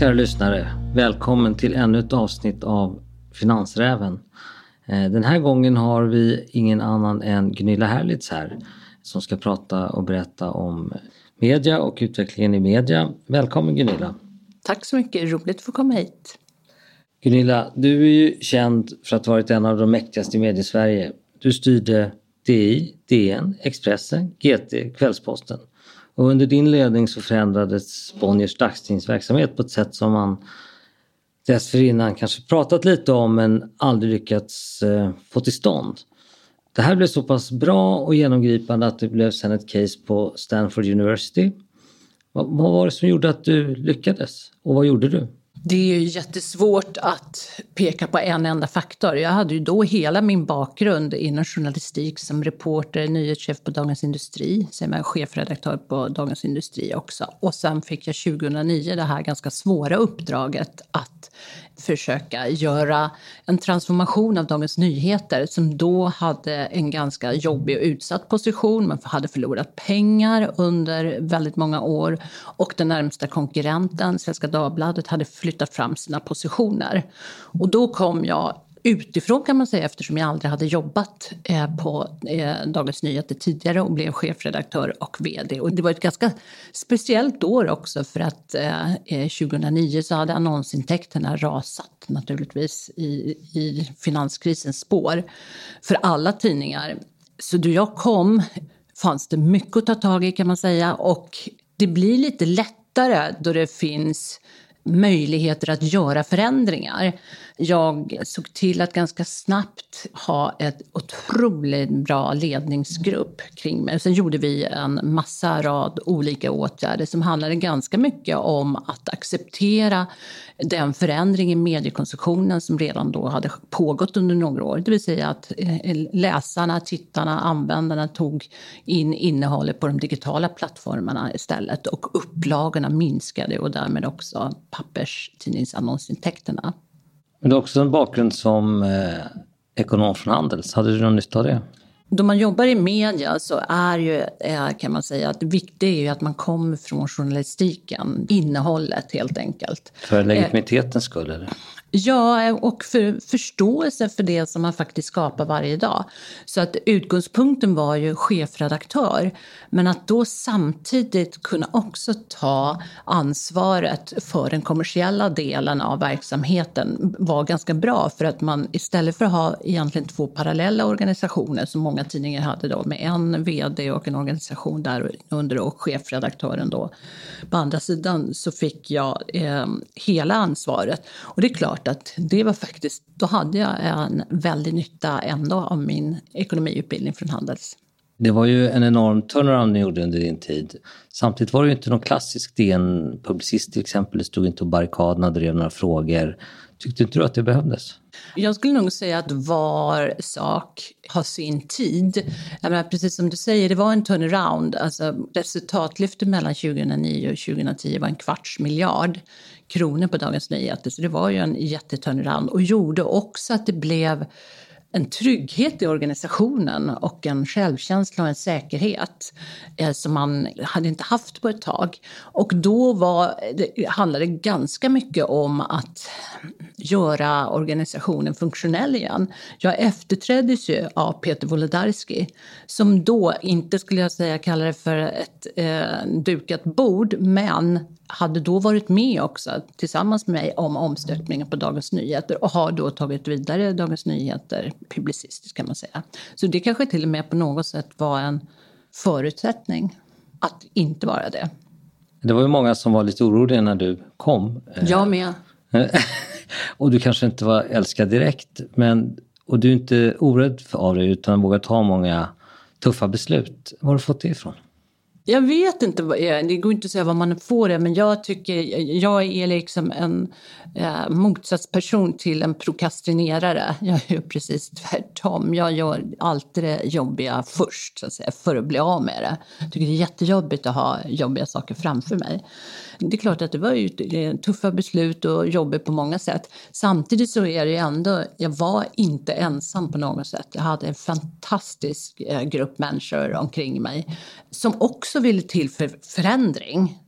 kära lyssnare. Välkommen till ännu ett avsnitt av Finansräven. Eh, den här gången har vi ingen annan än Gunilla Herlitz här som ska prata och berätta om media och utvecklingen i media. Välkommen Gunilla! Tack så mycket, roligt att få komma hit. Gunilla, du är ju känd för att ha varit en av de mäktigaste i mediesverige. Du styrde DI, DN, Expressen, GT, Kvällsposten. Och under din ledning så förändrades Bonniers dagstidningsverksamhet på ett sätt som man dessförinnan kanske pratat lite om men aldrig lyckats eh, få till stånd. Det här blev så pass bra och genomgripande att det blev sen ett case på Stanford University. Vad, vad var det som gjorde att du lyckades och vad gjorde du? Det är ju jättesvårt att peka på en enda faktor. Jag hade ju då hela min bakgrund inom journalistik som reporter, nyhetschef på Dagens Industri, sen var jag chefredaktör på Dagens Industri också. Och sen fick jag 2009 det här ganska svåra uppdraget att försöka göra en transformation av Dagens Nyheter som då hade en ganska jobbig och utsatt position. Man hade förlorat pengar under väldigt många år och den närmsta konkurrenten, Svenska Dagbladet, hade flyttat fram sina positioner. Och då kom jag utifrån kan man säga eftersom jag aldrig hade jobbat eh, på eh, Dagens Nyheter tidigare och blev chefredaktör och vd. Och det var ett ganska speciellt år också för att eh, eh, 2009 så hade annonsintäkterna rasat naturligtvis i, i finanskrisens spår för alla tidningar. Så då jag kom fanns det mycket att ta tag i kan man säga och det blir lite lättare då det finns möjligheter att göra förändringar. Jag såg till att ganska snabbt ha ett otroligt bra ledningsgrupp kring mig. Sen gjorde vi en massa rad olika åtgärder som handlade ganska mycket om att acceptera den förändring i mediekonsumtionen som redan då hade pågått under några år. Det vill säga att eh, läsarna, tittarna, användarna tog in innehållet på de digitala plattformarna istället och upplagorna minskade och därmed också papperstidningsannonsintäkterna. Men du har också en bakgrund som eh, ekonom från Handels. Hade du någon nytta av det? Då man jobbar i media så är ju, kan man säga, att det viktiga är ju att man kommer från journalistiken, innehållet helt enkelt. För legitimitetens skull? Eller? Ja, och för förståelse för det som man faktiskt skapar varje dag. Så att utgångspunkten var ju chefredaktör, men att då samtidigt kunna också ta ansvaret för den kommersiella delen av verksamheten var ganska bra för att man istället för att ha egentligen två parallella organisationer som många tidningar hade då med en vd och en organisation där under och chefredaktören då på andra sidan så fick jag eh, hela ansvaret. Och det är klart klart att det var faktiskt, då hade jag en väldig nytta ändå av min ekonomiutbildning från Handels. Det var ju en enorm turnaround ni gjorde under din tid. Samtidigt var det ju inte någon klassisk DN-publicist till exempel. Det stod inte på barrikaderna och drev några frågor. Tyckte inte du att det behövdes? Jag skulle nog säga att var sak har sin tid. Jag menar, precis som du säger, det var en turnaround. Alltså, resultatlyftet mellan 2009 och 2010 var en kvarts miljard kronor på Dagens Nyheter. Så det var ju en jätteturnaround och gjorde också att det blev en trygghet i organisationen och en självkänsla och en säkerhet eh, som man hade inte haft på ett tag. Och då var, det handlade det ganska mycket om att göra organisationen funktionell igen. Jag efterträddes ju av Peter Wolodarski som då, inte skulle jag säga kalla det för ett eh, dukat bord, men hade då varit med också tillsammans med mig om omstöpningen på Dagens Nyheter och har då tagit vidare Dagens Nyheter publicistiskt kan man säga. Så det kanske till och med på något sätt var en förutsättning att inte vara det. Det var ju många som var lite oroliga när du kom. Jag med. och du kanske inte var älskad direkt, men, och du är inte orädd av det utan vågar ta många tuffa beslut. Var har du fått det ifrån? Jag vet inte, det går inte att säga vad man får det, men jag tycker, jag är liksom en eh, motsatsperson till en prokrastinerare. Jag är precis tvärtom. Jag gör alltid det jobbiga först, så att säga, för att bli av med det. Jag tycker det är jättejobbigt att ha jobbiga saker framför mig. Det är klart att det var ju tuffa beslut och jobbigt på många sätt. Samtidigt så är det ju ändå, jag var inte ensam på något sätt. Jag hade en fantastisk eh, grupp människor omkring mig som också ville till för förändring.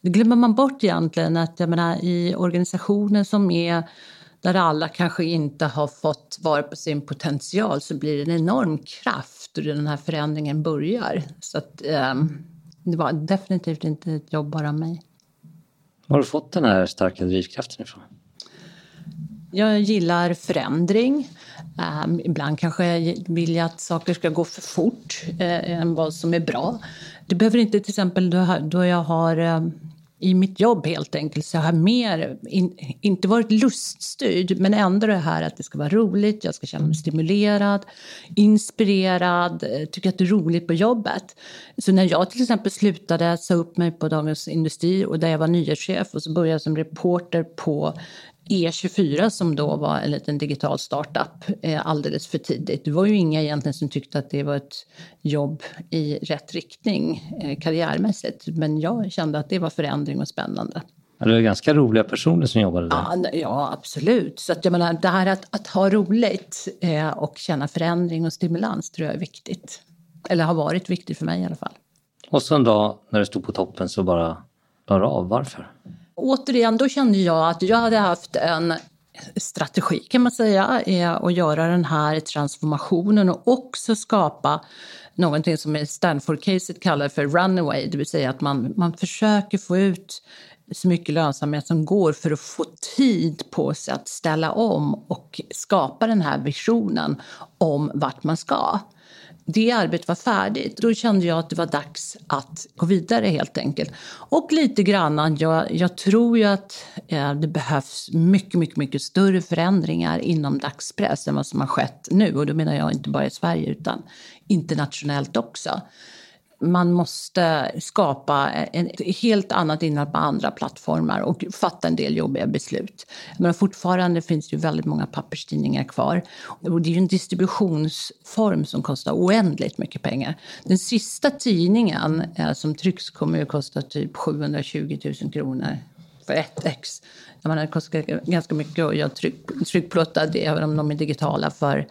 Det glömmer man bort egentligen att jag menar, i organisationer som är där alla kanske inte har fått vara på sin potential så blir det en enorm kraft och den här förändringen börjar. Så att, eh, det var definitivt inte ett jobb bara av mig. Var har du fått den här starka drivkraften ifrån? Jag gillar förändring. Um, ibland kanske jag vill jag att saker ska gå för fort uh, än vad som är bra. Det behöver inte till exempel då, jag har ehm, i mitt jobb helt enkelt så jag har mer, in, inte varit luststyrd, men ändå det här att det ska vara roligt, jag ska känna mig stimulerad, inspirerad, eh, tycka att det är roligt på jobbet. Så när jag till exempel slutade, sa upp mig på Dagens Industri och där jag var nyhetschef och så började jag som reporter på E24 som då var en liten digital startup eh, alldeles för tidigt. Det var ju inga egentligen som tyckte att det var ett jobb i rätt riktning eh, karriärmässigt. Men jag kände att det var förändring och spännande. Ja, det var ganska roliga personer som jobbade där. Ja, ja absolut. Så att jag menar, det här att, att ha roligt eh, och känna förändring och stimulans tror jag är viktigt. Eller har varit viktigt för mig i alla fall. Och så en dag när du stod på toppen så bara la av. Varför? Återigen, då kände jag att jag hade haft en strategi kan man säga, eh, att göra den här transformationen och också skapa någonting som i Stanford-caset kallar för runaway, det vill säga att man, man försöker få ut så mycket lönsamhet som går för att få tid på sig att ställa om och skapa den här visionen om vart man ska det arbetet var färdigt. Då kände jag att det var dags att gå vidare helt enkelt. Och lite grann, jag, jag tror ju att eh, det behövs mycket, mycket, mycket större förändringar inom dagspress än vad som har skett nu. Och då menar jag inte bara i Sverige utan internationellt också man måste skapa ett helt annat innehåll på andra plattformar och fatta en del jobbiga beslut. Men fortfarande finns det ju väldigt många papperstidningar kvar. Och det är ju en distributionsform som kostar oändligt mycket pengar. Den sista tidningen eh, som trycks kommer att kosta typ 720 000 kronor för ett ex. Det kostar ganska mycket att göra tryck, tryckplåtar, även om de är digitala, för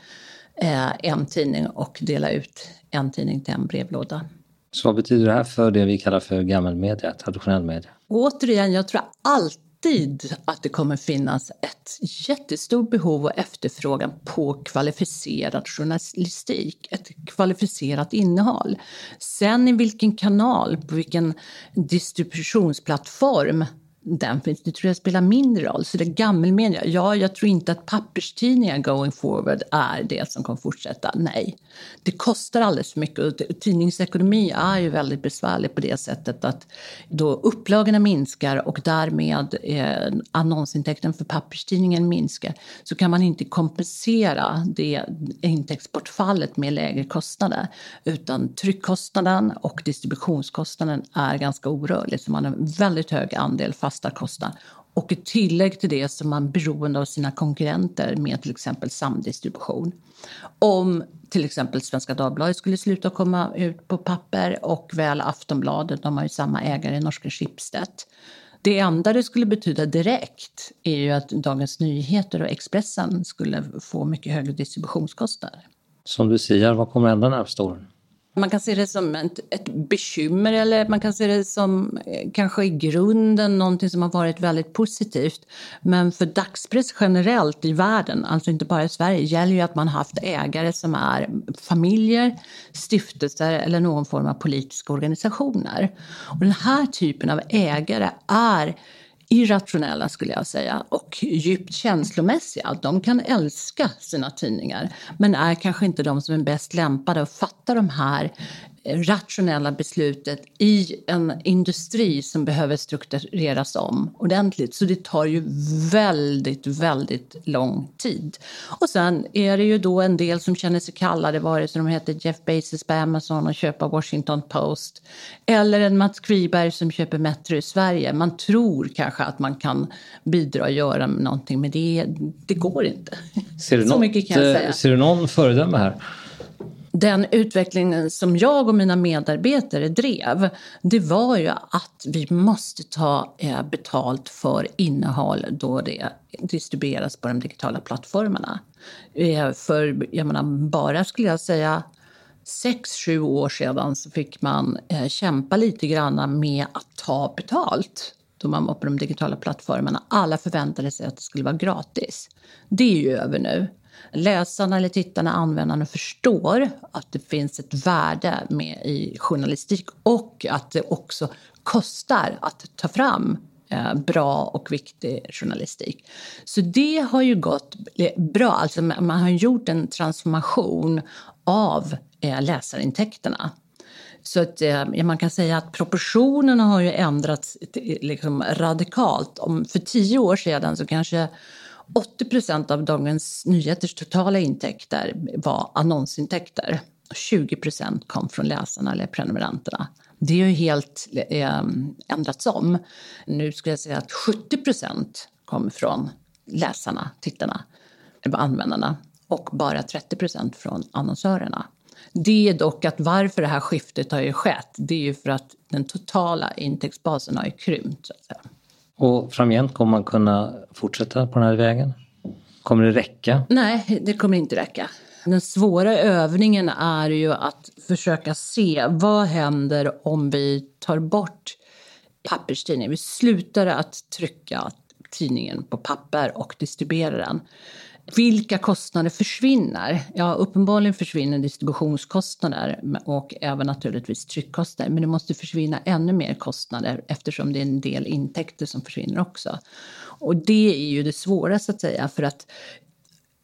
eh, en tidning och dela ut en tidning till en brevlåda. Så vad betyder det här för det vi kallar för gammelmedia, traditionell media? Återigen, jag tror alltid att det kommer finnas ett jättestort behov och efterfrågan på kvalificerad journalistik, ett kvalificerat innehåll. Sen i vilken kanal, på vilken distributionsplattform den finns, det tror jag spelar mindre roll. Så det är gammelmedia. Ja, jag tror inte att papperstidningar going forward är det som kommer fortsätta. Nej, det kostar alldeles för mycket. Tidningsekonomi är ju väldigt besvärlig på det sättet att då upplagorna minskar och därmed eh, annonsintäkten för papperstidningen minskar så kan man inte kompensera det intäktsbortfallet med lägre kostnader. Utan tryckkostnaden och distributionskostnaden är ganska orörlig. Så man har en väldigt hög andel fast fasta kostnader. Och i tillägg till det så är man beroende av sina konkurrenter med till exempel samdistribution. Om till exempel Svenska Dagbladet skulle sluta komma ut på papper och väl Aftonbladet, de har ju samma ägare, Norska Schibsted. Det enda det skulle betyda direkt är ju att Dagens Nyheter och Expressen skulle få mycket högre distributionskostnader. Som du säger, vad kommer hända närmaste åren? Man kan se det som ett, ett bekymmer eller man kan se det som eh, kanske i grunden någonting som har varit väldigt positivt. Men för dagspress generellt i världen, alltså inte bara i Sverige, gäller ju att man har haft ägare som är familjer, stiftelser eller någon form av politiska organisationer. Och den här typen av ägare är irrationella skulle jag säga och djupt känslomässiga. De kan älska sina tidningar men är kanske inte de som är bäst lämpade att fatta de här rationella beslutet i en industri som behöver struktureras om ordentligt. Så det tar ju väldigt, väldigt lång tid. Och sen är det ju då en del som känner sig kallade, vare sig de heter Jeff Bezos på Amazon och köper Washington Post eller en Mats Kviberg som köper Metro i Sverige. Man tror kanske att man kan bidra och göra någonting, men det, det går inte. Ser du, Så något, mycket kan jag säga. ser du någon föredöme här? Den utvecklingen som jag och mina medarbetare drev, det var ju att vi måste ta eh, betalt för innehåll då det distribueras på de digitala plattformarna. Eh, för jag menar, bara skulle jag säga sex, sju år sedan så fick man eh, kämpa lite grann med att ta betalt då man var på de digitala plattformarna. Alla förväntade sig att det skulle vara gratis. Det är ju över nu. Läsarna, eller tittarna, användarna förstår att det finns ett värde med i journalistik och att det också kostar att ta fram eh, bra och viktig journalistik. Så det har ju gått bra. Alltså man har gjort en transformation av eh, läsarintäkterna. Så att, eh, ja, man kan säga att proportionerna har ju ändrats liksom radikalt. Om för tio år sedan så kanske 80 procent av Dagens Nyheters totala intäkter var annonsintäkter. 20 procent kom från läsarna eller prenumeranterna. Det har ju helt eh, ändrats om. Nu skulle jag säga att 70 procent kommer från läsarna, tittarna, användarna och bara 30 procent från annonsörerna. Det är dock att varför det här skiftet har ju skett, det är ju för att den totala intäktsbasen har ju krympt. Så att säga. Och framgent kommer man kunna fortsätta på den här vägen? Kommer det räcka? Nej, det kommer inte räcka. Den svåra övningen är ju att försöka se vad händer om vi tar bort papperstidningen. Vi slutar att trycka tidningen på papper och distribuera den. Vilka kostnader försvinner? Ja, uppenbarligen försvinner distributionskostnader och även naturligtvis tryckkostnader. Men det måste försvinna ännu mer kostnader eftersom det är en del intäkter som försvinner också. Och det är ju det svåra så att säga för att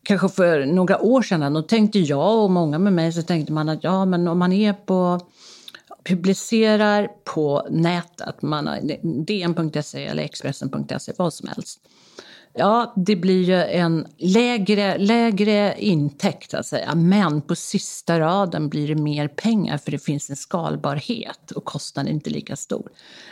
kanske för några år sedan då tänkte jag och många med mig så tänkte man att ja, men om man är på publicerar på nätet, man DN.se eller Expressen.se, vad som helst Ja, det blir ju en lägre, lägre intäkt, att säga. men på sista raden blir det mer pengar för det finns en skalbarhet och kostnaden är inte lika stor.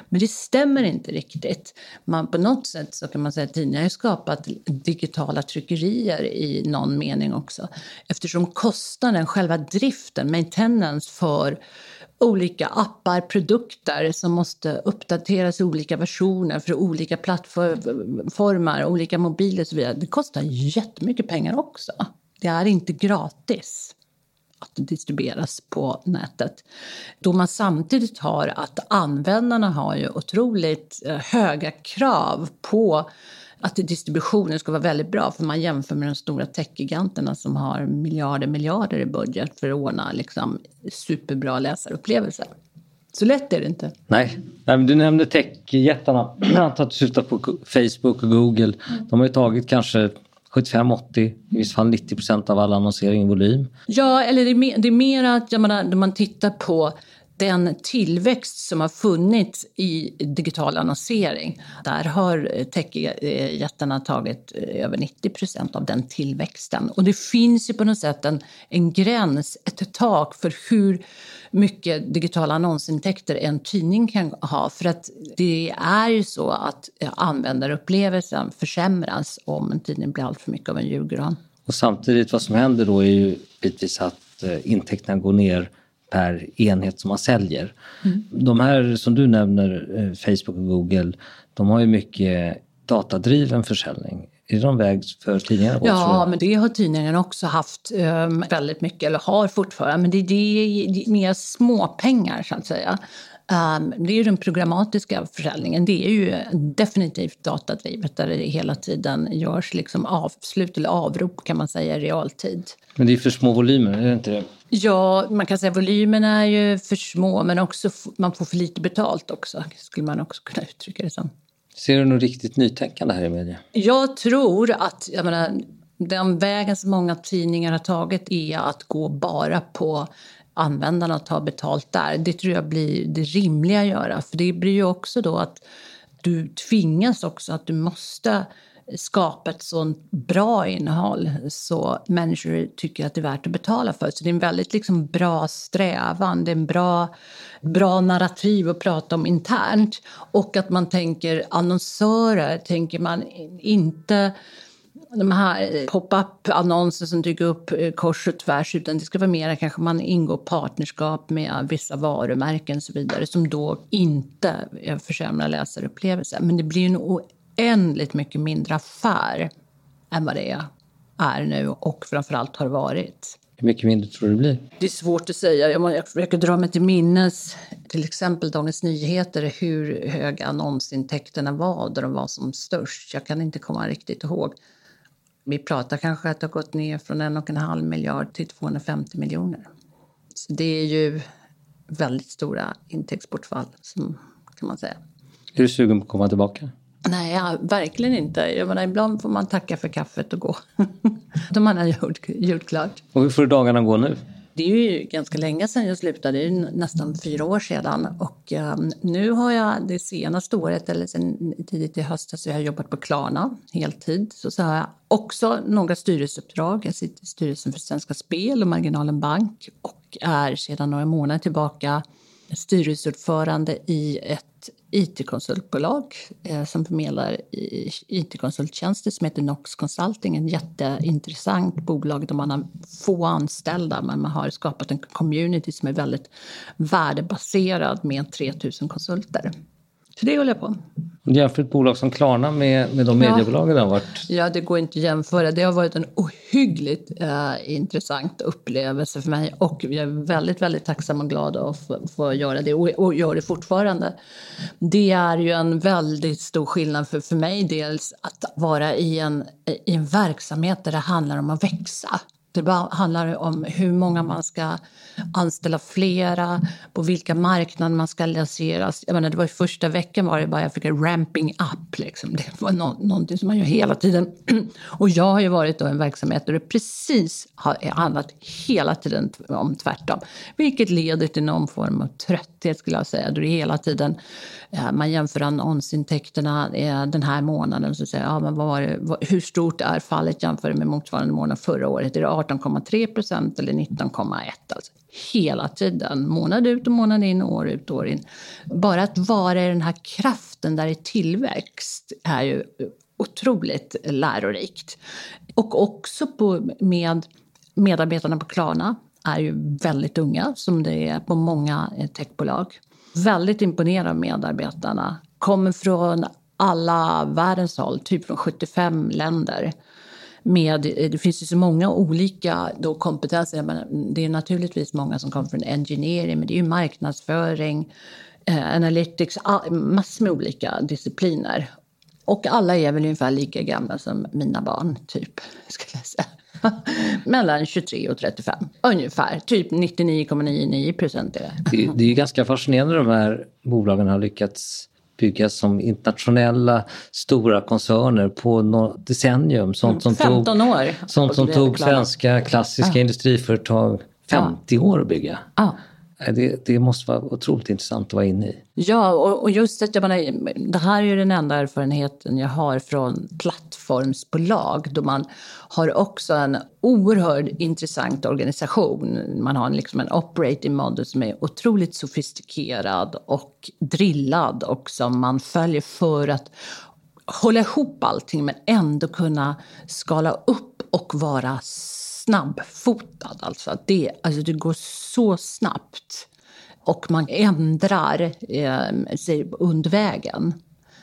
Men det stämmer inte riktigt. Man, på något sätt så kan man säga att tidningar har skapat digitala tryckerier i någon mening också eftersom kostnaden, själva driften, maintenance för olika appar, produkter som måste uppdateras i olika versioner för olika plattformar, olika mobiler och så vidare. Det kostar jättemycket pengar också. Det är inte gratis att det distribueras på nätet. Då man samtidigt har att användarna har ju otroligt eh, höga krav på att distributionen ska vara väldigt bra för man jämför med de stora techgiganterna som har miljarder miljarder i budget för att ordna liksom, superbra läsarupplevelser. Så lätt är det inte. Nej, Nej men du nämnde techjättarna. Jag antar att du syftar på Facebook och Google. De har ju tagit kanske 75-80, i vissa fall 90 procent av all annonsering i volym. Ja, eller det är mer, det är mer att jag menar, när man tittar på den tillväxt som har funnits i digital annonsering, där har eh, techjättarna tagit eh, över 90 procent av den tillväxten. Och det finns ju på något sätt en, en gräns, ett tak för hur mycket digitala annonsintäkter en tidning kan ha. För att det är ju så att eh, användarupplevelsen försämras om en tidning blir allt för mycket av en julgran. Och samtidigt vad som händer då är ju bitvis att intäkterna går ner per enhet som man säljer. Mm. De här som du nämner, eh, Facebook och Google, de har ju mycket datadriven försäljning. Är det någon väg för tidningarna Ja, men det har tidningarna också haft um, väldigt mycket, eller har fortfarande. Men det, det är mer småpengar så att säga. Um, det är ju den programmatiska försäljningen. Det är ju definitivt datadrivet där det hela tiden görs liksom avslut eller avrop kan man säga i realtid. Men det är för små volymer, är det inte det? Ja, man kan säga att volymerna är ju för små men också man får för lite betalt också, skulle man också kunna uttrycka det som. Ser du något riktigt nytänkande här i media? Jag tror att, jag menar, den vägen som många tidningar har tagit är att gå bara på användarna tar ta betalt där. Det tror jag blir det rimliga att göra. För det blir ju också då att du tvingas också att du måste skapa ett sånt bra innehåll så människor tycker att det är värt att betala för. Så det är en väldigt liksom bra strävan, det är en bra, bra narrativ att prata om internt. Och att man tänker annonsörer, tänker man inte de här pop-up annonser som dyker upp eh, kors och tvärs utan det ska vara mer kanske man ingår partnerskap med vissa varumärken och så vidare som då inte försämrar läsarupplevelsen. Men det blir en oändligt mycket mindre affär än vad det är nu och framförallt har varit. Hur mycket mindre tror du det blir? Det är svårt att säga. Jag försöker dra mig till minnes, till exempel Dagens Nyheter, hur höga annonsintäkterna var då de var som störst. Jag kan inte komma riktigt ihåg. Vi pratar kanske att det har gått ner från en och en halv miljard till 250 miljoner. Så det är ju väldigt stora intäktsbortfall, som kan man säga. Är du sugen på att komma tillbaka? Nej, ja, verkligen inte. Jag menar, ibland får man tacka för kaffet och gå. De man har gjort, gjort klart. Och hur får dagarna gå nu? Det är ju ganska länge sedan jag slutade, det är nästan fyra år sedan. Och um, nu har jag det senaste året, eller sen tidigt i höstas, så jag har jobbat på Klarna heltid. Så, så har jag också några styrelseuppdrag. Jag sitter i styrelsen för Svenska Spel och Marginalen Bank och är sedan några månader tillbaka styrelseordförande i ett it-konsultbolag eh, som förmedlar it-konsulttjänster som heter Nox Consulting. En jätteintressant bolag där man har få anställda men man har skapat en community som är väldigt värdebaserad med 3000 konsulter. Så det håller jag på Jämför ett bolag som Klarna med, med de ja. mediebolagen det har varit? Ja, det går inte att jämföra. Det har varit en ohyggligt eh, intressant upplevelse för mig och jag är väldigt, väldigt tacksam och glad att få, få göra det och, och gör det fortfarande. Det är ju en väldigt stor skillnad för, för mig dels att vara i en, i en verksamhet där det handlar om att växa. Det handlar om hur många man ska anställa flera, på vilka marknader man ska lanseras. Jag menar, det var första veckan var det bara jag fick ramping up. Liksom. Det var no någonting som man gör hela tiden. Och jag har ju varit i en verksamhet där det precis har handlat hela tiden om tvärtom. Vilket leder till någon form av trötthet skulle jag säga. Då det hela tiden eh, man jämför annonsintäkterna eh, den här månaden. Så säger, ja, men vad var det, hur stort är fallet jämfört med motsvarande månad förra året? Är det 18,3 procent eller 19,1? Alltså hela tiden, månad ut och månad in, år ut och år in. Bara att vara i den här kraften där i tillväxt är ju otroligt lärorikt. Och också på, med medarbetarna på Klarna är ju väldigt unga, som det är på många eh, techbolag. Väldigt imponerad av medarbetarna. Kommer från alla världens håll, typ från 75 länder. Med, eh, det finns ju så många olika då kompetenser. Det är naturligtvis många som kommer från engineering, men det är ju marknadsföring, eh, analytics, ah, massor med olika discipliner. Och alla är väl ungefär lika gamla som mina barn, typ. Skulle jag säga. Mellan 23 och 35, ungefär. Typ 99,99 procent är det. det. Det är ju ganska fascinerande de här bolagen har lyckats byggas som internationella stora koncerner på något decennium. Sånt som 15 tog, år. Sånt som tog svenska klassiska ja. industriföretag 50 ja. år att bygga. Ja. Eh, det, det, måste vara otroligt intressant att vara inne i. Ja, och, och just att jag menar, det här är den enda erfarenheten jag har från plattformsbolag då man har också en oerhört intressant organisation. Man har en, liksom en operating model som är otroligt sofistikerad och drillad och som man följer för att hålla ihop allting men ändå kunna skala upp och vara snabbfotad. Alltså det, alltså det går så snabbt och man ändrar eh, sig under vägen.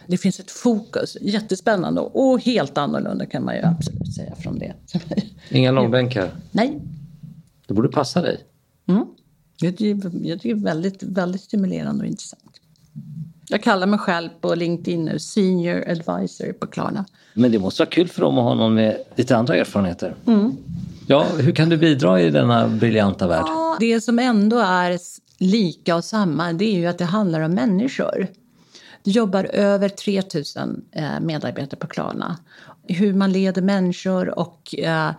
Det finns ett fokus, jättespännande och helt annorlunda kan man ju absolut säga från det. Inga långbänkar? Nej. Det borde passa dig. Mm. Jag tycker, det är väldigt, väldigt stimulerande och intressant. Jag kallar mig själv på LinkedIn nu Senior Advisor på Klarna. Men det måste vara kul för dem att ha någon med lite andra erfarenheter. Mm. Ja, hur kan du bidra i denna briljanta värld? Ja, det som ändå är lika och samma det är ju att det handlar om människor. Det jobbar över 3000 eh, medarbetare på Klarna. Hur man leder människor och eh,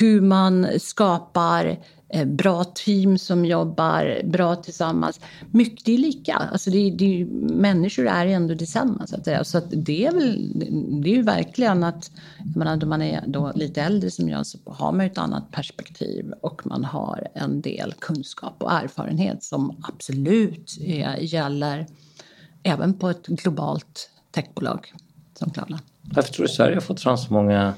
hur man skapar Eh, bra team som jobbar bra tillsammans. Mycket är lika. Alltså det, det, människor är ändå detsamma. Så, att så att det är väl, det är ju verkligen att, jag menar, då man är då lite äldre som jag så har man ett annat perspektiv och man har en del kunskap och erfarenhet som absolut är, gäller även på ett globalt techbolag som Klarna. Varför tror du Sverige har fått fram så många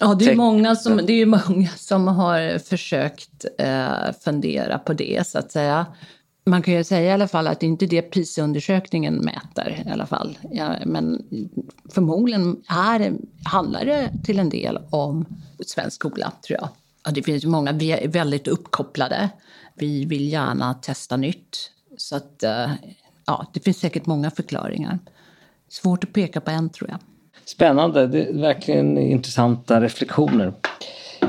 Ja, det är, många som, det är många som har försökt eh, fundera på det, så att säga. Man kan ju säga i alla fall att det inte är det PISA-undersökningen mäter. i alla fall. Ja, men förmodligen är, handlar det till en del om svensk skola, tror jag. Ja, det finns många. Vi är väldigt uppkopplade. Vi vill gärna testa nytt. Så att, eh, ja, det finns säkert många förklaringar. Svårt att peka på en, tror jag. Spännande. Det är verkligen intressanta reflektioner.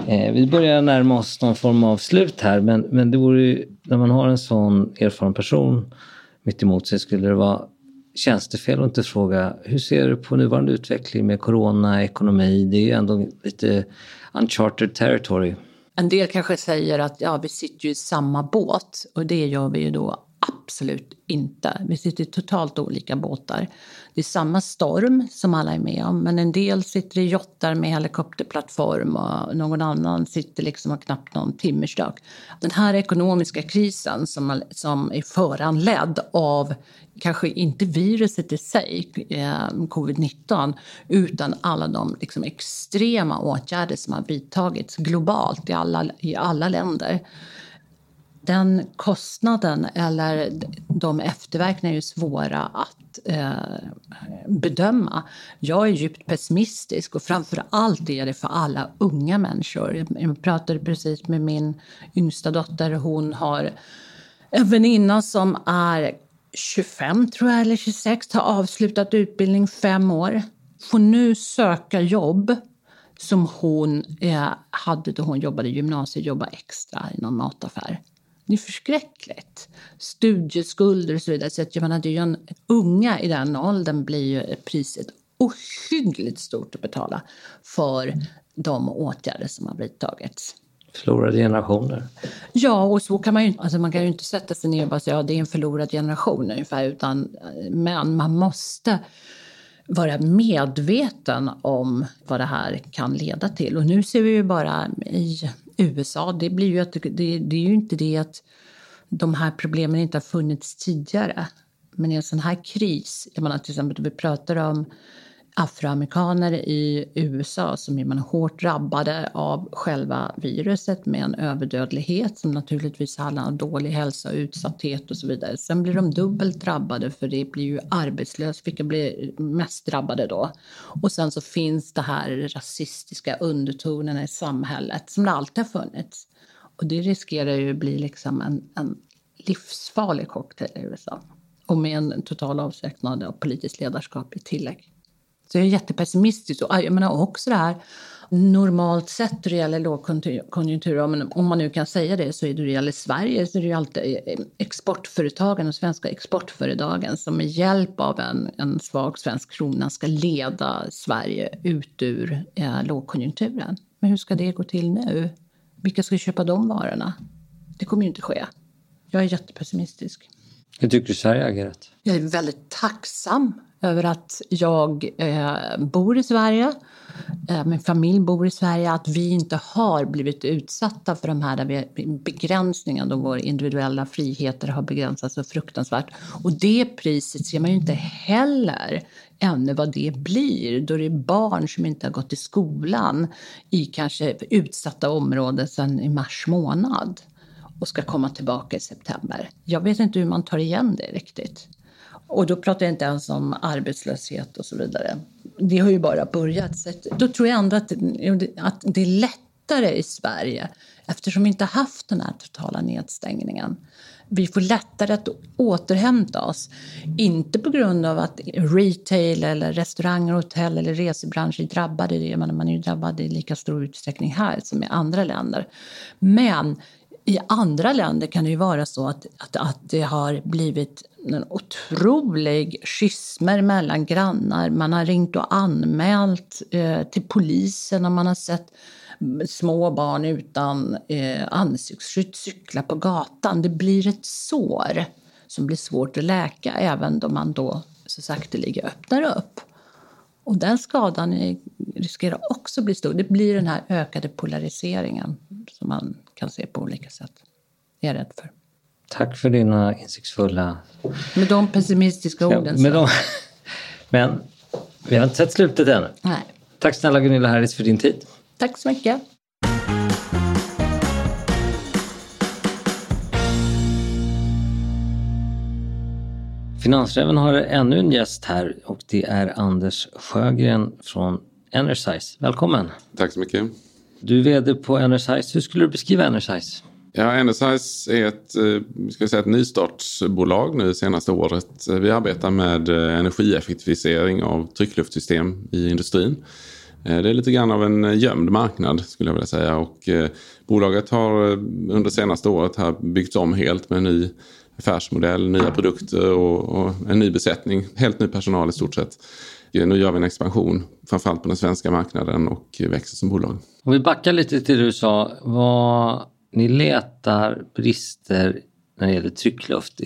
Eh, vi börjar närma oss någon form av slut här men, men det vore ju, när man har en sån erfaren person mitt emot sig skulle det vara tjänstefel att inte fråga hur ser du på nuvarande utveckling med corona, ekonomi? Det är ju ändå lite uncharted territory. En del kanske säger att ja, vi sitter ju i samma båt och det gör vi ju då absolut inte. Vi sitter i totalt olika båtar. Det är samma storm som alla är med om men en del sitter i jottar med helikopterplattform och någon annan sitter liksom och knappt någon timmerstock. Den här ekonomiska krisen som, som är föranledd av kanske inte viruset i sig, eh, covid-19, utan alla de liksom extrema åtgärder som har vidtagits globalt i alla, i alla länder den kostnaden eller de efterverkningarna är ju svåra att eh, bedöma. Jag är djupt pessimistisk och framför allt är det för alla unga människor. Jag pratade precis med min yngsta dotter. Hon har en väninna som är 25 tror jag, eller 26, har avslutat utbildning fem år. Får nu söka jobb som hon eh, hade då hon jobbade i gymnasiet, jobba extra i någon mataffär. Det är förskräckligt. Studieskulder och så vidare. Så att jag menar, det är en, unga i den åldern blir ju priset ohyggligt stort att betala för de åtgärder som har vidtagits. Förlorade generationer. Ja, och så kan man ju alltså man kan ju inte sätta sig ner och bara säga att ja, det är en förlorad generation ungefär. Utan, men man måste vara medveten om vad det här kan leda till. Och nu ser vi ju bara i USA, det, blir ju att, det, det är ju inte det att de här problemen inte har funnits tidigare. Men i en sån här kris, jag menar till exempel vi pratar om afroamerikaner i USA som är man hårt drabbade av själva viruset med en överdödlighet som naturligtvis handlar om dålig hälsa, utsatthet och så vidare. Sen blir de dubbelt drabbade för det blir ju arbetslös, vilka blir mest drabbade då? Och sen så finns det här rasistiska undertonerna i samhället som det alltid har funnits. Och det riskerar ju att bli liksom en, en livsfarlig cocktail i USA. Och med en total avsaknad av politiskt ledarskap i tillägg. Så jag är jättepessimistisk. Och jag menar också det här normalt sett då det gäller lågkonjunktur, om man nu kan säga det, så är det, det gäller Sverige så är det ju alltid eh, exportföretagen, de svenska exportföretagen som med hjälp av en, en svag svensk krona ska leda Sverige ut ur eh, lågkonjunkturen. Men hur ska det gå till nu? Vilka ska köpa de varorna? Det kommer ju inte ske. Jag är jättepessimistisk. Hur tycker du Sverige har agerat? Jag är väldigt tacksam över att jag eh, bor i Sverige, eh, min familj bor i Sverige, att vi inte har blivit utsatta för de här begränsningarna då våra individuella friheter har begränsats så fruktansvärt. Och det priset ser man ju inte heller ännu vad det blir då det är barn som inte har gått i skolan i kanske utsatta områden sedan i mars månad och ska komma tillbaka i september. Jag vet inte hur man tar igen det riktigt. Och då pratar jag inte ens om arbetslöshet och så vidare. Det har ju bara börjat. Så då tror jag ändå att, att det är lättare i Sverige eftersom vi inte haft den här totala nedstängningen. Vi får lättare att återhämta oss. Inte på grund av att retail, eller restauranger, hotell eller resebranscher är drabbade. Man är ju drabbad i lika stor utsträckning här som i andra länder. Men i andra länder kan det ju vara så att, att, att det har blivit en otrolig schismer mellan grannar. Man har ringt och anmält eh, till polisen och man har sett små barn utan eh, ansiktsskydd cykla på gatan. Det blir ett sår som blir svårt att läka även då man då så sakteliga öppnar upp. Och den skadan är, riskerar också att bli stor. Det blir den här ökade polariseringen som man kan se på olika sätt. Det är jag rädd för. Tack för dina insiktsfulla... Med de pessimistiska orden. Med de... Men vi har inte sett slutet ännu. Nej. Tack snälla Gunilla Harris för din tid. Tack så mycket. Finansräven har ännu en gäst här och det är Anders Sjögren från Energize. Välkommen! Tack så mycket. Du är vd på Energize. Hur skulle du beskriva Energize? Ja, Energize är ett, eh, ska säga, ett nystartsbolag nu senaste året. Eh, vi arbetar med eh, energieffektivisering av tryckluftsystem i industrin. Det är lite grann av en gömd marknad skulle jag vilja säga. Och bolaget har under senaste året här byggts om helt med en ny affärsmodell, nya produkter och en ny besättning. Helt ny personal i stort sett. Nu gör vi en expansion, framförallt på den svenska marknaden och växer som bolag. Om vi backar lite till det du sa. Vad ni letar brister när det gäller tryckluft.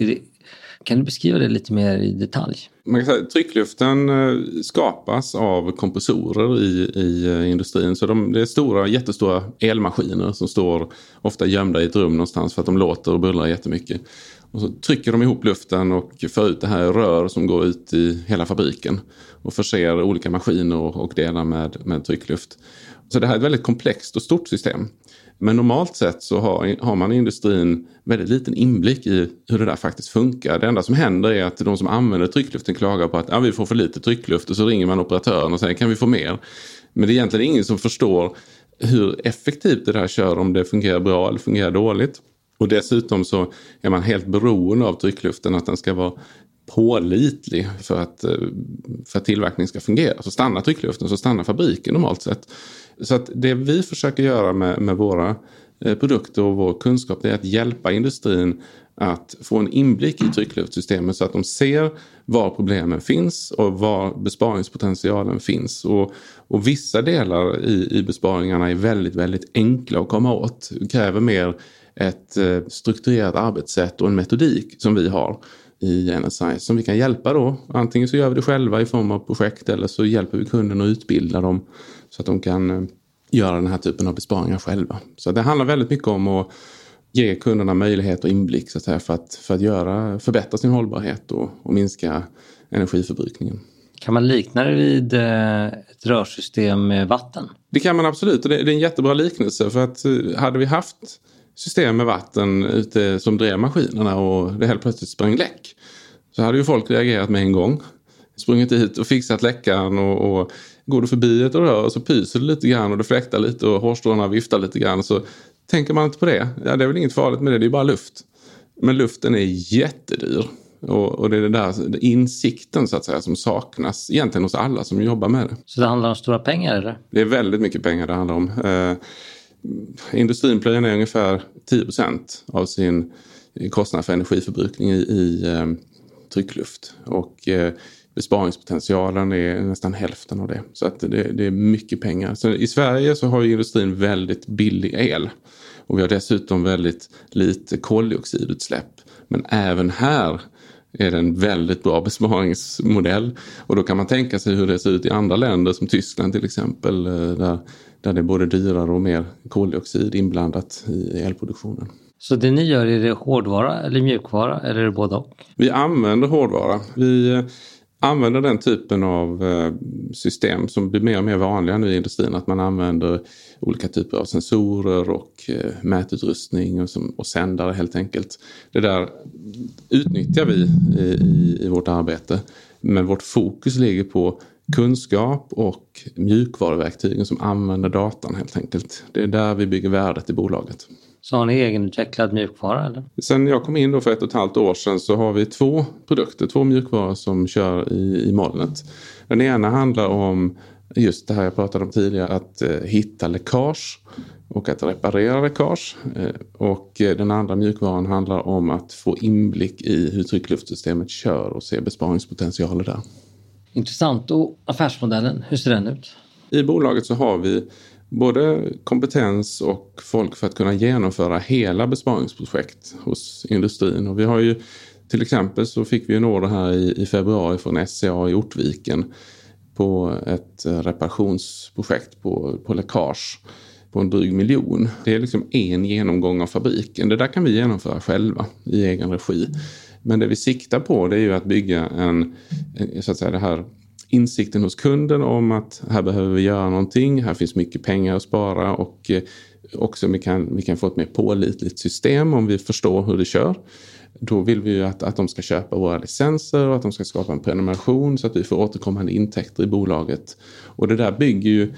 Kan du beskriva det lite mer i detalj? Man kan säga, tryckluften eh, skapas av kompressorer i, i eh, industrin. Så de, det är stora, jättestora elmaskiner som står ofta gömda i ett rum någonstans för att de låter och bullrar jättemycket. Och så trycker de ihop luften och för ut det här rör som går ut i hela fabriken och förser olika maskiner och delar med, med tryckluft. Så det här är ett väldigt komplext och stort system. Men normalt sett så har, har man i industrin väldigt liten inblick i hur det där faktiskt funkar. Det enda som händer är att de som använder tryckluften klagar på att ah, vi får för lite tryckluft och så ringer man operatören och säger kan vi få mer? Men det är egentligen ingen som förstår hur effektivt det där kör, om det fungerar bra eller fungerar dåligt. Och dessutom så är man helt beroende av tryckluften, att den ska vara pålitlig för att, eh, för att tillverkningen ska fungera. Så stannar tryckluften så stannar fabriken normalt sett. Så att det vi försöker göra med, med våra eh, produkter och vår kunskap det är att hjälpa industrin att få en inblick i tryckluftsystemet så att de ser var problemen finns och var besparingspotentialen finns. Och, och vissa delar i, i besparingarna är väldigt, väldigt enkla att komma åt. Det kräver mer ett eh, strukturerat arbetssätt och en metodik som vi har i NSI som vi kan hjälpa då. Antingen så gör vi det själva i form av projekt eller så hjälper vi kunden att utbilda dem så att de kan eh, göra den här typen av besparingar själva. Så det handlar väldigt mycket om att ge kunderna möjlighet och inblick så att säga, för, att, för att göra, förbättra sin hållbarhet och, och minska energiförbrukningen. Kan man likna det vid eh, ett rörsystem med vatten? Det kan man absolut och det är en jättebra liknelse för att eh, hade vi haft system med vatten ute som drev maskinerna och det helt plötsligt sprang läck så hade ju folk reagerat med en gång. Sprungit dit och fixat läckan och, och går du förbi ett rör så pyser det lite grann och det fläktar lite och hårstråna viftar lite grann så tänker man inte på det. Ja, det är väl inget farligt med det, det är bara luft. Men luften är jättedyr. Och, och det är den där insikten så att säga som saknas egentligen hos alla som jobbar med det. Så det handlar om stora pengar eller? Det är väldigt mycket pengar det handlar om. Industrin plöjer ner ungefär 10% av sin kostnad för energiförbrukning i, i eh, tryckluft. Och eh, besparingspotentialen är nästan hälften av det. Så att det, det är mycket pengar. Så I Sverige så har industrin väldigt billig el. Och vi har dessutom väldigt lite koldioxidutsläpp. Men även här är det en väldigt bra besparingsmodell. Och då kan man tänka sig hur det ser ut i andra länder som Tyskland till exempel. Eh, där, där det är både dyrare och mer koldioxid inblandat i elproduktionen. Så det ni gör, är det hårdvara eller mjukvara eller är det både och? Vi använder hårdvara. Vi använder den typen av eh, system som blir mer och mer vanliga nu i industrin. Att man använder olika typer av sensorer och eh, mätutrustning och, och sändare helt enkelt. Det där utnyttjar vi i, i vårt arbete. Men vårt fokus ligger på kunskap och mjukvaruverktygen som använder datan helt enkelt. Det är där vi bygger värdet i bolaget. Så har ni egenutvecklad mjukvara? Eller? Sen jag kom in då för ett och ett halvt år sedan så har vi två produkter, två mjukvaror som kör i, i molnet. Den ena handlar om just det här jag pratade om tidigare, att eh, hitta läckage och att reparera läckage. Eh, och eh, den andra mjukvaran handlar om att få inblick i hur tryckluftsystemet kör och se besparingspotentialer där. Intressant. Och affärsmodellen, hur ser den ut? I bolaget så har vi både kompetens och folk för att kunna genomföra hela besparingsprojekt hos industrin. Och vi har ju till exempel så fick vi en order här i, i februari från SCA i Ortviken på ett reparationsprojekt på, på läckage på en dryg miljon. Det är liksom en genomgång av fabriken. Det där kan vi genomföra själva i egen regi. Men det vi siktar på det är ju att bygga en, eh, så att säga det här insikten hos kunden om att här behöver vi göra någonting, här finns mycket pengar att spara och eh, också vi kan, vi kan få ett mer pålitligt system om vi förstår hur det kör. Då vill vi ju att, att de ska köpa våra licenser och att de ska skapa en prenumeration så att vi får återkommande intäkter i bolaget. Och det där bygger ju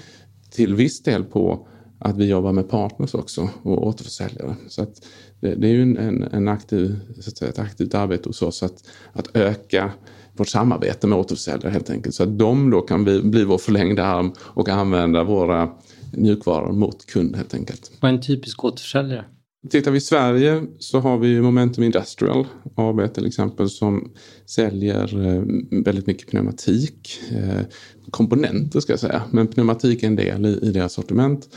till viss del på att vi jobbar med partners också och återförsäljare. Så att det, det är ju en, en aktiv, så att säga, ett aktivt arbete hos oss att, att öka vårt samarbete med återförsäljare helt enkelt. Så att de då kan bli, bli vår förlängda arm och använda våra mjukvaror mot kund helt enkelt. Vad är en typisk återförsäljare? Tittar vi i Sverige så har vi Momentum Industrial AB till exempel som säljer eh, väldigt mycket pneumatik. Eh, komponenter ska jag säga, men pneumatik är en del i, i deras sortiment.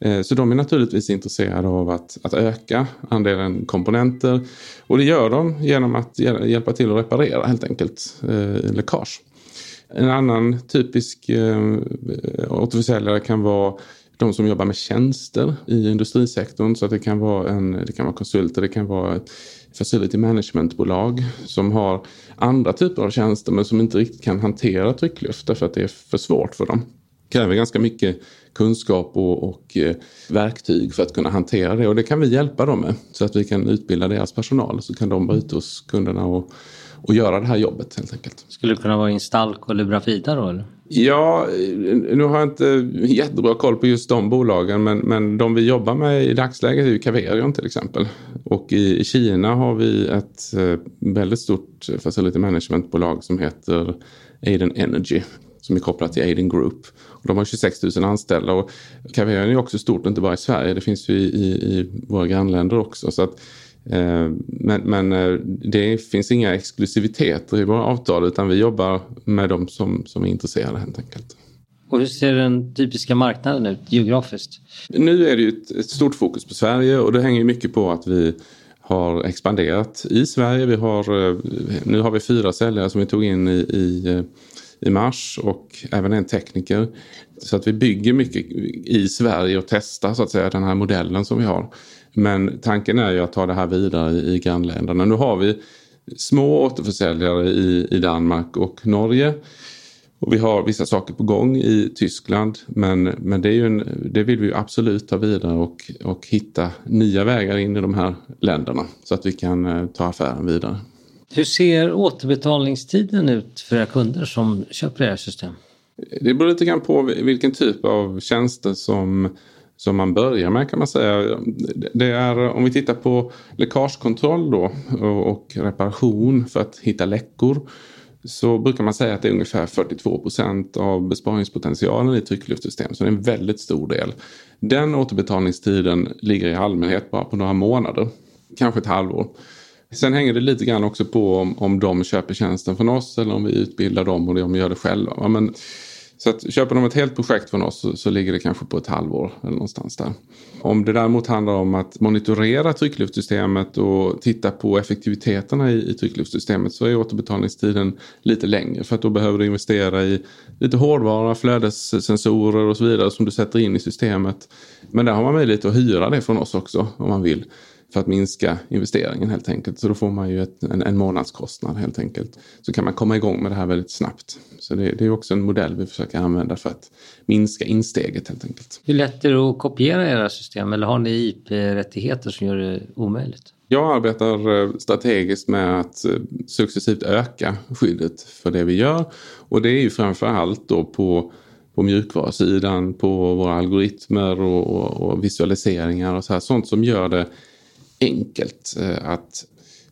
Eh, så de är naturligtvis intresserade av att, att öka andelen komponenter. Och det gör de genom att hjälpa till att reparera helt enkelt eh, läckage. En annan typisk eh, återförsäljare kan vara de som jobbar med tjänster i industrisektorn. Så att det kan vara, en, det kan vara konsulter, det kan vara ett facility managementbolag som har andra typer av tjänster men som inte riktigt kan hantera tryckluft därför att det är för svårt för dem. Det kräver ganska mycket kunskap och, och eh, verktyg för att kunna hantera det och det kan vi hjälpa dem med så att vi kan utbilda deras personal så kan de vara ute hos kunderna och, och göra det här jobbet helt enkelt. Skulle det kunna vara Instalco eller Brafida då? Eller? Ja, nu har jag inte jättebra koll på just de bolagen men, men de vi jobbar med i dagsläget är ju Caverion till exempel. Och i, i Kina har vi ett eh, väldigt stort facility management-bolag som heter Aiden Energy som är kopplat till Aiden Group. Och de har 26 000 anställda och Caverion är också stort, inte bara i Sverige, det finns ju i, i, i våra grannländer också. Så att, eh, men, men eh, det finns inga exklusiviteter i våra avtal utan vi jobbar med de som, som är intresserade helt enkelt. Och hur ser den typiska marknaden ut geografiskt? Nu är det ju ett, ett stort fokus på Sverige och det hänger mycket på att vi har expanderat i Sverige. Vi har, eh, nu har vi fyra säljare som vi tog in i, i i mars och även en tekniker. Så att vi bygger mycket i Sverige och testar så att säga den här modellen som vi har. Men tanken är ju att ta det här vidare i grannländerna. Nu har vi små återförsäljare i, i Danmark och Norge. Och vi har vissa saker på gång i Tyskland men, men det, är en, det vill vi absolut ta vidare och, och hitta nya vägar in i de här länderna så att vi kan eh, ta affären vidare. Hur ser återbetalningstiden ut för era kunder som köper era system? Det beror lite grann på vilken typ av tjänster som, som man börjar med kan man säga. Det är, om vi tittar på läckagekontroll då och reparation för att hitta läckor så brukar man säga att det är ungefär 42 procent av besparingspotentialen i tryckluftssystem. Så det är en väldigt stor del. Den återbetalningstiden ligger i allmänhet bara på några månader, kanske ett halvår. Sen hänger det lite grann också på om, om de köper tjänsten från oss eller om vi utbildar dem och de gör det själva. Men, så att köper de ett helt projekt från oss så, så, ligger det kanske på ett halvår eller någonstans där. Om det däremot handlar om att monitorera tryckluftsystemet och titta på effektiviteterna i, i tryckluftsystemet så är återbetalningstiden lite längre för att då behöver du investera i lite hårdvara, flödessensorer och så vidare som du sätter in i systemet. Men där har man möjlighet att hyra det från oss också om man vill för att minska investeringen helt enkelt. Så då får man ju ett, en, en månadskostnad helt enkelt. Så kan man komma igång med det här väldigt snabbt. Så det, det är också en modell vi försöker använda för att minska insteget helt enkelt. Hur lätt är det att kopiera era system eller har ni IP-rättigheter som gör det omöjligt? Jag arbetar eh, strategiskt med att eh, successivt öka skyddet för det vi gör. Och det är ju framför allt då på på mjukvarusidan, på våra algoritmer och, och, och, visualiseringar och så här. Sånt som gör det enkelt eh, att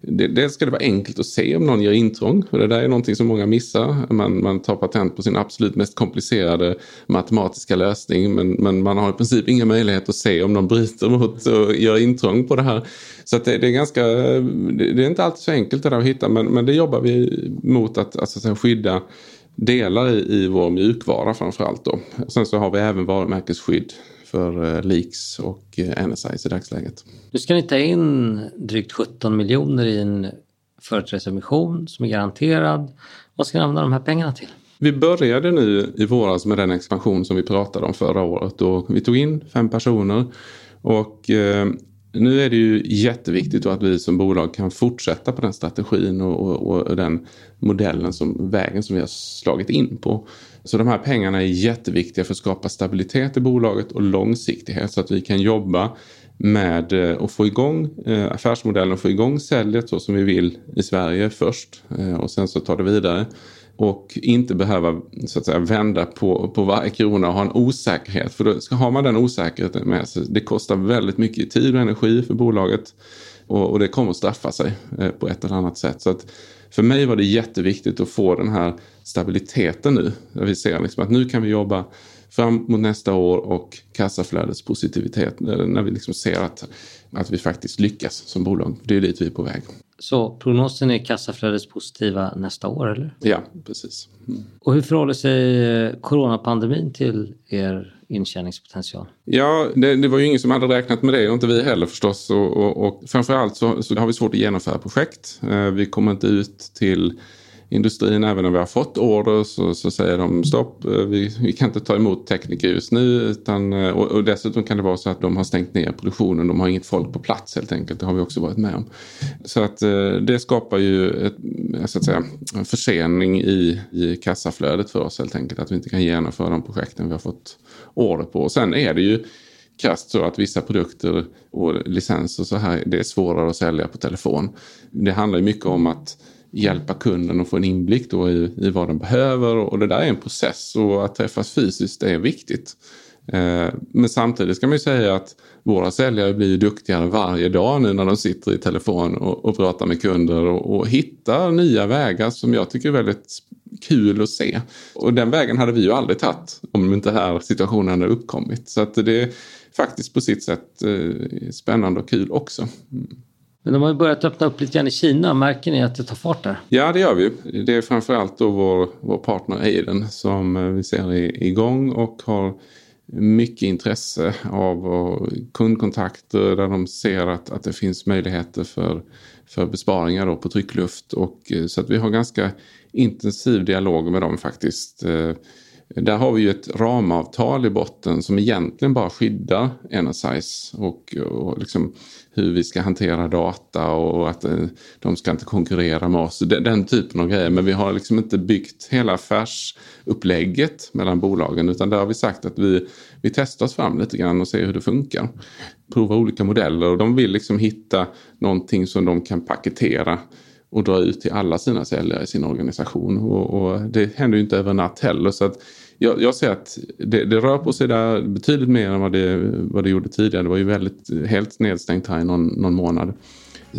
Dels ska det vara enkelt att se om någon gör intrång. För det där är någonting som många missar. Man, man tar patent på sin absolut mest komplicerade matematiska lösning. Men, men man har i princip inga möjlighet att se om någon bryter mot och gör intrång på det här. Så det, det, är ganska, det är inte alltid så enkelt det där att hitta. Men, men det jobbar vi mot att alltså, skydda delar i, i vår mjukvara framförallt. Då. Sen så har vi även varumärkesskydd för eh, Leaks och eh, NSIs i dagsläget. Nu ska ni ta in drygt 17 miljoner i en företrädesemission som är garanterad. Vad ska ni använda de här pengarna till? Vi började nu i våras med den expansion som vi pratade om förra året och vi tog in fem personer och eh, nu är det ju jätteviktigt att vi som bolag kan fortsätta på den strategin och, och, och, den modellen som vägen som vi har slagit in på. Så de här pengarna är jätteviktiga för att skapa stabilitet i bolaget och långsiktighet så att vi kan jobba med eh, att få igång eh, affärsmodellen och få igång säljet så som vi vill i Sverige först eh, och sen så tar det vidare och inte behöva så att säga, vända på, på varje krona och ha en osäkerhet. För då ska, har man den osäkerheten med sig, det kostar väldigt mycket tid och energi för bolaget och, och det kommer att straffa sig eh, på ett eller annat sätt. Så att för mig var det jätteviktigt att få den här stabiliteten nu. Där vi ser liksom att nu kan vi jobba fram mot nästa år och kassaflödets positivitet när vi liksom ser att, att vi faktiskt lyckas som bolag. Det är dit vi är på väg. Så prognosen är kassaflödets positiva nästa år eller? Ja, precis. Mm. Och hur förhåller sig eh, coronapandemin till er intjäningspotential? Ja, det, det, var ju ingen som hade räknat med det och inte vi heller förstås. Och, och, och framförallt så, så har vi svårt att genomföra projekt. Eh, vi kommer inte ut till industrin, även om vi har fått order så, så säger de stopp, eh, vi, vi, kan inte ta emot tekniker just nu. Utan, eh, och, och, dessutom kan det vara så att de har stängt ner produktionen, de har inget folk på plats helt enkelt. Det har vi också varit med om. Så att eh, det skapar ju ett, så att säga, en försening i, i kassaflödet för oss helt enkelt. Att vi inte kan genomföra de projekten vi har fått order på. Och sen är det ju krasst så att vissa produkter och licenser så här, det är svårare att sälja på telefon. Det handlar ju mycket om att hjälpa kunden att få en inblick då i, i vad den behöver och det där är en process och att träffas fysiskt är viktigt. Eh, men samtidigt ska man ju säga att våra säljare blir duktigare varje dag nu när de sitter i telefon och, och pratar med kunder och, och hittar nya vägar som jag tycker är väldigt kul att se. Och den vägen hade vi ju aldrig tagit om inte den här situationen hade uppkommit. Så att det är faktiskt på sitt sätt eh, spännande och kul också. Mm. Men de har ju börjat öppna upp lite grann i Kina. Märker ni att det tar fart där? Ja, det gör vi. Det är framförallt då vår, vår partner Aiden som eh, vi ser är igång och har mycket intresse av kundkontakter där de ser att, att det finns möjligheter för, för besparingar då på tryckluft. Och, eh, så att vi har ganska intensiv dialog med dem faktiskt. Eh, där har vi ju ett ramavtal i botten som egentligen bara skyddar Energize och, och liksom hur vi ska hantera data och att eh, de ska inte konkurrera med oss. Den, den typen av grejer. Men vi har liksom inte byggt hela affärsupplägget mellan bolagen utan där har vi sagt att vi, vi testar oss fram lite grann och ser hur det funkar. Prova olika modeller och de vill liksom hitta någonting som de kan paketera och dra ut till alla sina säljare i sin organisation. Och, och det händer ju inte över natt heller. Så att jag, jag ser att det, det, rör på sig där betydligt mer än vad det, vad det gjorde tidigare. Det var ju väldigt helt nedstängt här i någon, någon månad.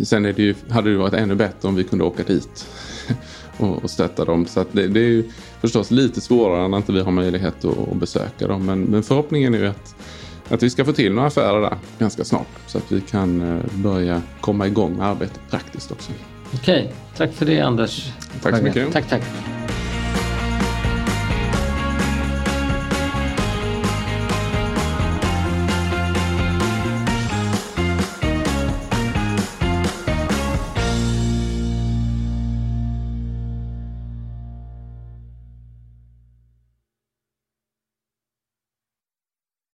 Sen är det ju, hade det varit ännu bättre om vi kunde åka dit och, och stötta dem. Så det, det, är ju förstås lite svårare när inte vi har möjlighet att, att besöka dem. Men, men förhoppningen är ju att, att vi ska få till några affärer där ganska snart. Så att vi kan eh, börja komma igång med arbetet praktiskt också. Okej, tack för det Anders. Tack så mycket. Tack, tack.